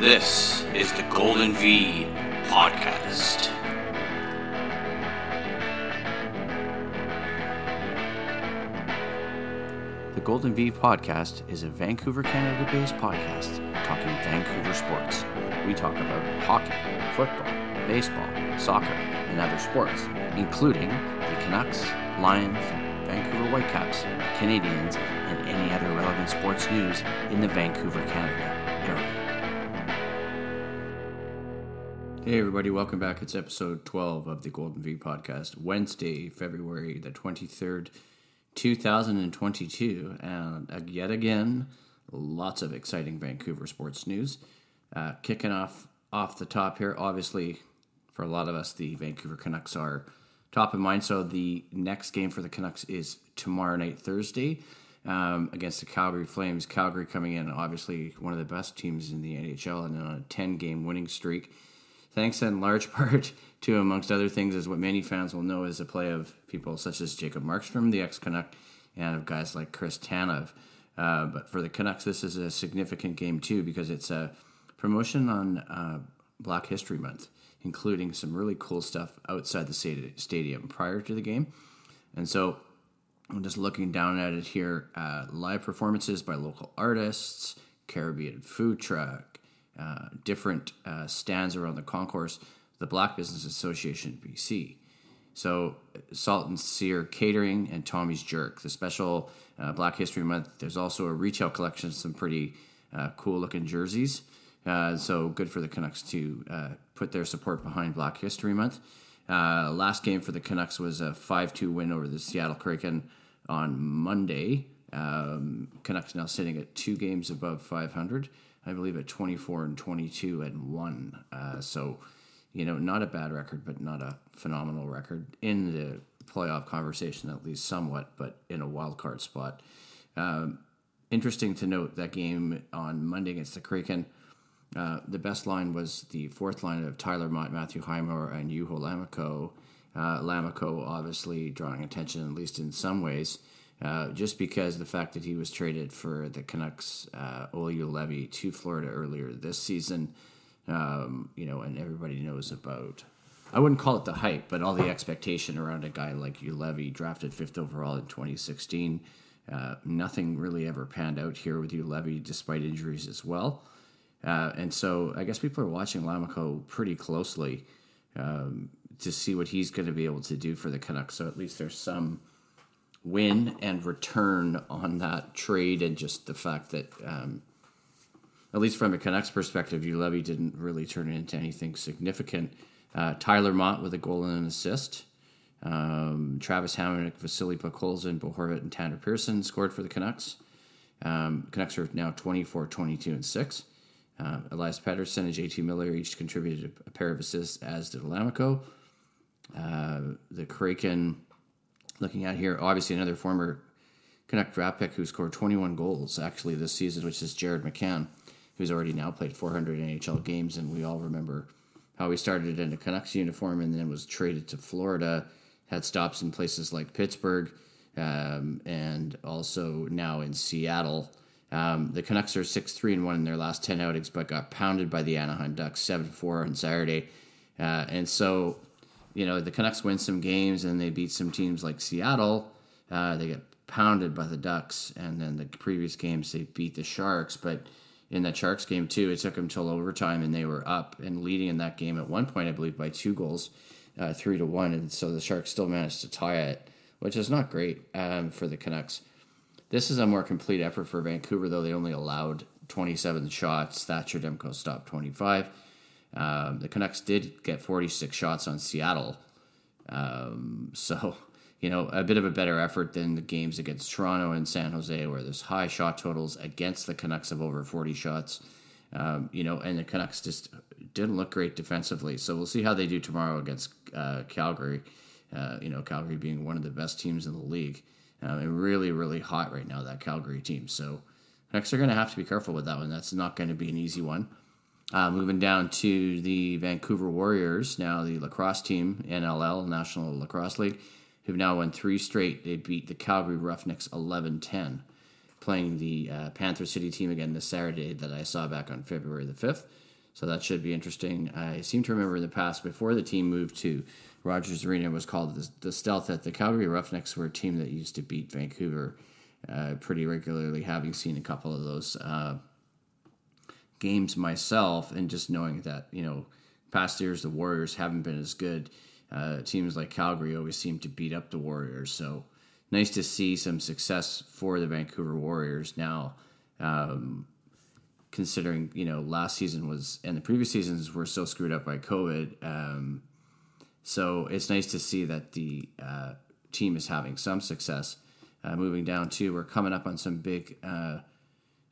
This is the Golden V Podcast. The Golden V Podcast is a Vancouver, Canada based podcast talking Vancouver sports. We talk about hockey, football, baseball, soccer, and other sports, including the Canucks, Lions, Vancouver Whitecaps, Canadians, and any other relevant sports news in the Vancouver, Canada area. Hey, everybody, welcome back. It's episode 12 of the Golden V Podcast, Wednesday, February the 23rd. 2022, and uh, yet again, lots of exciting Vancouver sports news. Uh, kicking off off the top here, obviously, for a lot of us, the Vancouver Canucks are top of mind. So the next game for the Canucks is tomorrow night, Thursday, um, against the Calgary Flames. Calgary coming in, obviously, one of the best teams in the NHL and on a 10 game winning streak. Thanks in large part to, amongst other things, is what many fans will know is a play of people such as Jacob Markstrom, the ex Canuck, and of guys like Chris Tanev. Uh, but for the Canucks, this is a significant game too because it's a promotion on uh, Black History Month, including some really cool stuff outside the stadium prior to the game. And so I'm just looking down at it here uh, live performances by local artists, Caribbean food truck, uh, different uh, stands around the concourse, the Black Business Association BC. So, Salt and Sear Catering and Tommy's Jerk, the special uh, Black History Month. There's also a retail collection of some pretty uh, cool looking jerseys. Uh, so, good for the Canucks to put their support behind Black History Month. Last game for the Canucks was a 5 2 win over the Seattle Kraken on Monday. Um, Canucks now sitting at two games above 500. I believe at 24 and 22 and 1. Uh, so, you know, not a bad record, but not a phenomenal record in the playoff conversation, at least somewhat, but in a wild card spot. Um, interesting to note that game on Monday against the Kraken. Uh, the best line was the fourth line of Tyler Motte, Matthew Highmore, and Juho Lammikko. Uh, Lammikko obviously drawing attention, at least in some ways, uh, just because the fact that he was traded for the Canucks, uh, Olli Juolevi, to Florida earlier this season um, you know, and everybody knows about. I wouldn't call it the hype, but all the expectation around a guy like Juolevi, drafted fifth overall in 2016. Uh, nothing really ever panned out here with Juolevi, despite injuries as well. Uh, and so I guess people are watching Lammikko pretty closely um, to see what he's going to be able to do for the Canucks. So at least there's some win and return on that trade, and just the fact that um, at least from a Canucks perspective, Juolevi didn't really turn it into anything significant. Uh, Tyler Motte with a goal and an assist. Um, Travis Hamonic, Vasily Podkolzin, Bo Horvat, and Tanner Pearson scored for the Canucks. Um, Canucks are now 24, 22, and 6. Uh, Elias Pettersson and JT Miller each contributed a, a pair of assists, as did Lammikko. Uh, the Kraken, looking at here, obviously another former Canuck draft pick who scored 21 goals actually this season, which is Jared McCann who's already now played 400 NHL games, and we all remember how he started in a Canucks uniform and then was traded to Florida, had stops in places like Pittsburgh, um, and also now in Seattle. Um, the Canucks are six three and one in their last ten outings, but got pounded by the Anaheim Ducks seven four on Saturday, uh, and so you know the Canucks win some games and they beat some teams like Seattle. Uh, they get pounded by the Ducks, and then the previous games they beat the Sharks, but in that Sharks game too. It took them till overtime, and they were up and leading in that game at one point, I believe, by two goals, uh, three to one, and so the Sharks still managed to tie it, which is not great um, for the Canucks. This is a more complete effort for Vancouver, though they only allowed 27 shots. Thatcher Demko stopped 25. Um, the Canucks did get 46 shots on Seattle. Um, so you know, a bit of a better effort than the games against Toronto and San Jose, where there's high shot totals against the Canucks of over 40 shots. Um, you know, and the Canucks just didn't look great defensively. So we'll see how they do tomorrow against uh, Calgary. Uh, you know, Calgary being one of the best teams in the league. Um, and really, really hot right now, that Calgary team. So Canucks are going to have to be careful with that one. That's not going to be an easy one. Uh, moving down to the Vancouver Warriors, now the lacrosse team, NLL, National Lacrosse League who've now won three straight. They beat the Calgary Roughnecks 11 10, playing the uh, Panther City team again this Saturday that I saw back on February the 5th. So that should be interesting. I seem to remember in the past, before the team moved to Rogers Arena, was called the, the Stealth. That the Calgary Roughnecks were a team that used to beat Vancouver uh, pretty regularly. Having seen a couple of those uh, games myself, and just knowing that you know, past years the Warriors haven't been as good. Uh, teams like Calgary always seem to beat up the Warriors. So nice to see some success for the Vancouver Warriors now. Um, considering you know last season was and the previous seasons were so screwed up by COVID. Um, so it's nice to see that the uh, team is having some success. Uh, moving down to, we're coming up on some big uh,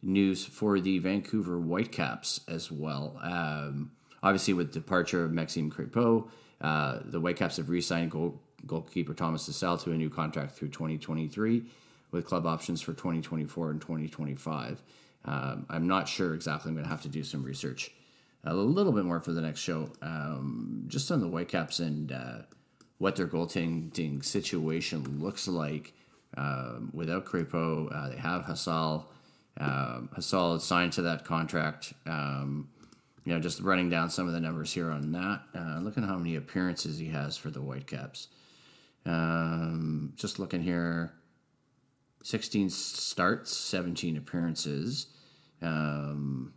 news for the Vancouver Whitecaps as well. Um, obviously, with departure of Maxime Crepeau, uh, the Whitecaps have re-signed goal, goalkeeper Thomas Hasal to a new contract through 2023, with club options for 2024 and 2025. Um, I'm not sure exactly. I'm going to have to do some research a little bit more for the next show, um, just on the Whitecaps and uh, what their goaltending situation looks like. Um, without Crepeau, uh, they have Hasal. Um, Hasal is signed to that contract. Um, you know, just running down some of the numbers here on that. Uh, looking at how many appearances he has for the Whitecaps. Um, just looking here, 16 starts, 17 appearances. Um,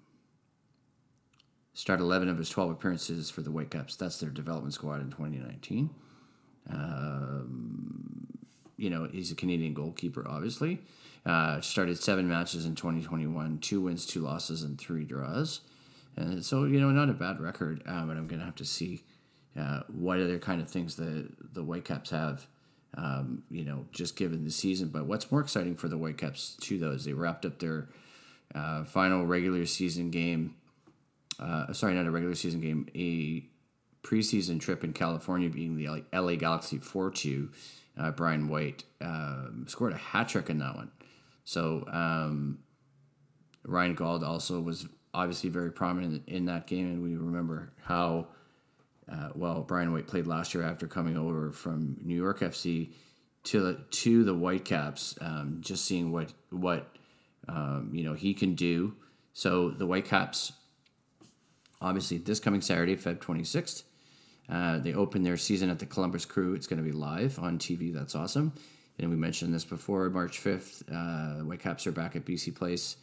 start 11 of his 12 appearances for the Whitecaps. That's their development squad in 2019. Um, you know, he's a Canadian goalkeeper, obviously. Uh, started seven matches in 2021, two wins, two losses, and three draws. And so, you know, not a bad record. Um, but I'm going to have to see uh, what other kind of things the, the Whitecaps have, um, you know, just given the season. But what's more exciting for the Whitecaps, too, though, is they wrapped up their uh, final regular season game. Uh, sorry, not a regular season game, a preseason trip in California, being the LA Galaxy 4 2. Uh, Brian White um, scored a hat trick in that one. So um, Ryan Gauld also was obviously very prominent in that game, and we remember how uh, well Brian White played last year after coming over from New York FC to the, to the Whitecaps. Um, just seeing what what um, you know he can do. So the Whitecaps, obviously, this coming Saturday, Feb twenty sixth. Uh, they open their season at the Columbus Crew. It's going to be live on TV. That's awesome. And we mentioned this before. March 5th, uh, Whitecaps are back at BC Place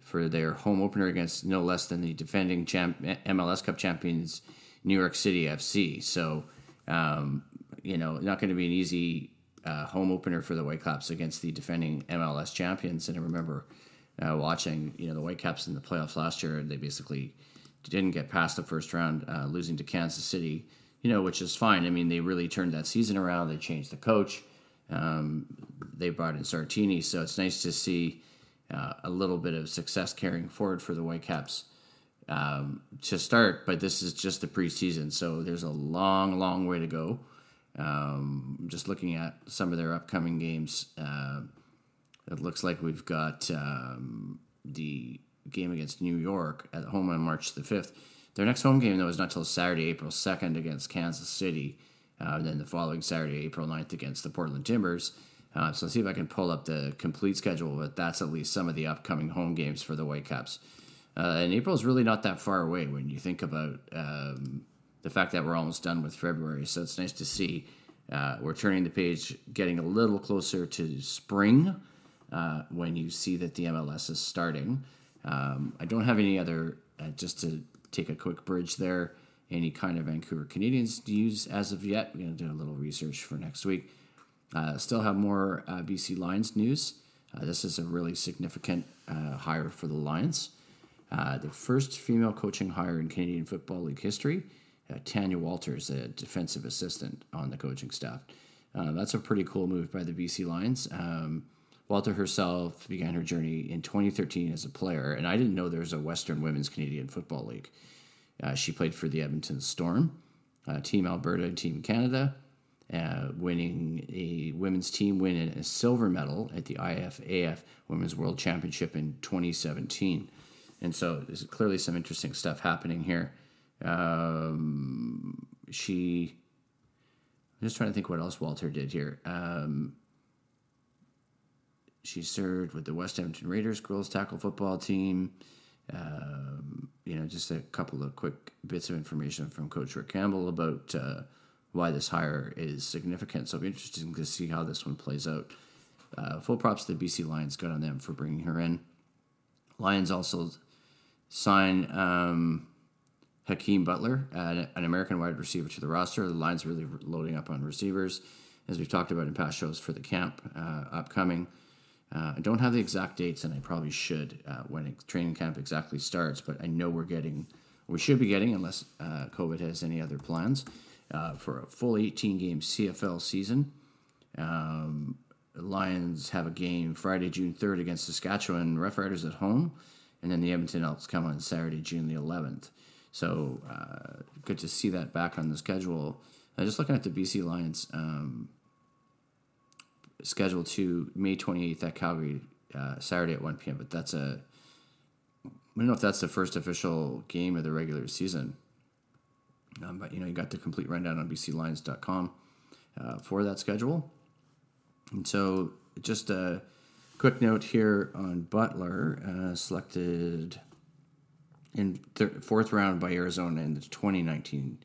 for their home opener against no less than the defending champ- MLS Cup champions, New York City FC. So, um, you know, not going to be an easy uh, home opener for the Whitecaps against the defending MLS champions. And I remember uh, watching, you know, the Whitecaps in the playoffs last year. They basically didn't get past the first round, uh, losing to Kansas City. You know, which is fine. I mean, they really turned that season around. They changed the coach. Um, they brought in Sartini, so it's nice to see uh, a little bit of success carrying forward for the Whitecaps um, to start. But this is just the preseason, so there's a long, long way to go. Um, just looking at some of their upcoming games, uh, it looks like we've got um, the game against New York at home on March the 5th. Their next home game, though, is not until Saturday, April 2nd against Kansas City. Uh, and then the following Saturday, April 9th, against the Portland Timbers. Uh, so see if I can pull up the complete schedule, but that's at least some of the upcoming home games for the Whitecaps. Uh, and April is really not that far away when you think about um, the fact that we're almost done with February. So it's nice to see uh, we're turning the page, getting a little closer to spring uh, when you see that the MLS is starting. Um, I don't have any other, uh, just to take a quick bridge there, any kind of Vancouver Canadians news as of yet. We're going to do a little research for next week. Uh, still have more uh, BC Lions news. Uh, this is a really significant uh, hire for the Lions. Uh, the first female coaching hire in Canadian Football League history. Tanya Walters, a defensive assistant on the coaching staff. that's a pretty cool move by the BC Lions. Um, Walter herself began her journey in 2013 as a player, and I didn't know there was a Western Women's Canadian Football League. Uh, she played for the Edmonton Storm, uh, Team Alberta, Team Canada, uh, winning a women's team win and a silver medal at the IFAF Women's World Championship in 2017. And so there's clearly some interesting stuff happening here. Um, she, I'm just trying to think what else Walter did here. Um, she served with the West Edmonton Raiders girls tackle football team. Um, you know, just a couple of quick bits of information from Coach Rick Campbell about uh, why this hire is significant. So interesting to see how this one plays out. Uh, full props to the BC Lions. Good on them for bringing her in. Lions also sign um, Hakeem Butler, uh, an American wide receiver, to the roster. The Lions really loading up on receivers, as we've talked about in past shows for the camp uh, upcoming. Uh, I don't have the exact dates, and I probably should uh, when training camp exactly starts. But I know we're getting, we should be getting, unless uh, COVID has any other plans, uh, for a full 18 game CFL season. Um, Lions have a game Friday, June 3rd against Saskatchewan Roughriders at home, and then the Edmonton Elks come on Saturday, June the 11th. So uh, good to see that back on the schedule. Uh, just looking at the BC Lions um, schedule to May 28th at Calgary, uh, Saturday at 1 p.m., but that's a I don't know if that's the first official game of the regular season. Um, but you know, you got the complete rundown on bclions.com uh, for that schedule. And so, just a quick note here on Butler, uh, selected in th- fourth round by Arizona in the 2019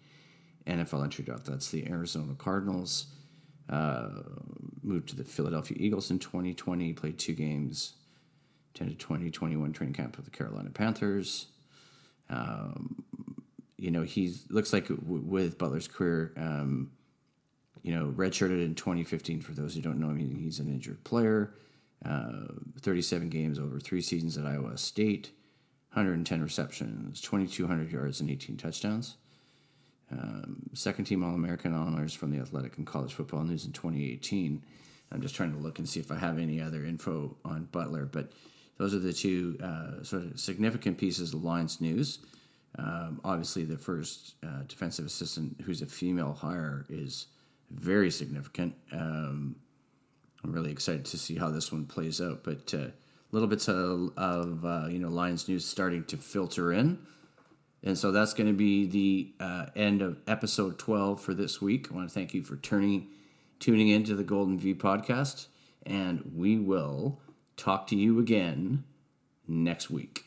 NFL entry draft. That's the Arizona Cardinals. Uh, moved to the Philadelphia Eagles in 2020, played two games, 10 to 20, 21 training camp with the Carolina Panthers. Um, you know, he looks like w- with Butler's career, um, you know, redshirted in 2015. For those who don't know him, he's an injured player. Uh, 37 games over three seasons at Iowa State, 110 receptions, 2,200 yards, and 18 touchdowns. Um, second team All American honors from the Athletic and College Football News in 2018. I'm just trying to look and see if I have any other info on Butler, but those are the two uh, sort of significant pieces of Lions news. Um, obviously, the first uh, defensive assistant who's a female hire is very significant. Um, I'm really excited to see how this one plays out. But uh, little bits of, of uh, you know Lions news starting to filter in, and so that's going to be the uh, end of episode 12 for this week. I want to thank you for turning tuning into the Golden V podcast, and we will talk to you again next week.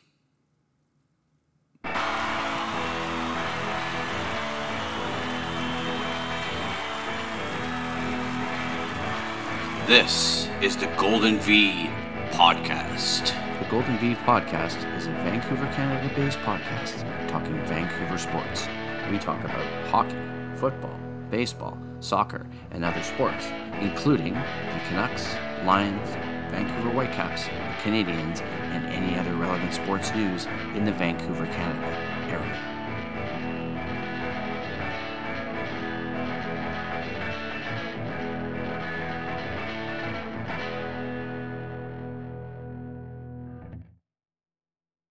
This is the Golden V Podcast. Golden V Podcast is a Vancouver, Canada based podcast talking Vancouver sports. We talk about hockey, football, baseball, soccer, and other sports, including the Canucks, Lions, Vancouver Whitecaps, the Canadians, and any other relevant sports news in the Vancouver, Canada area.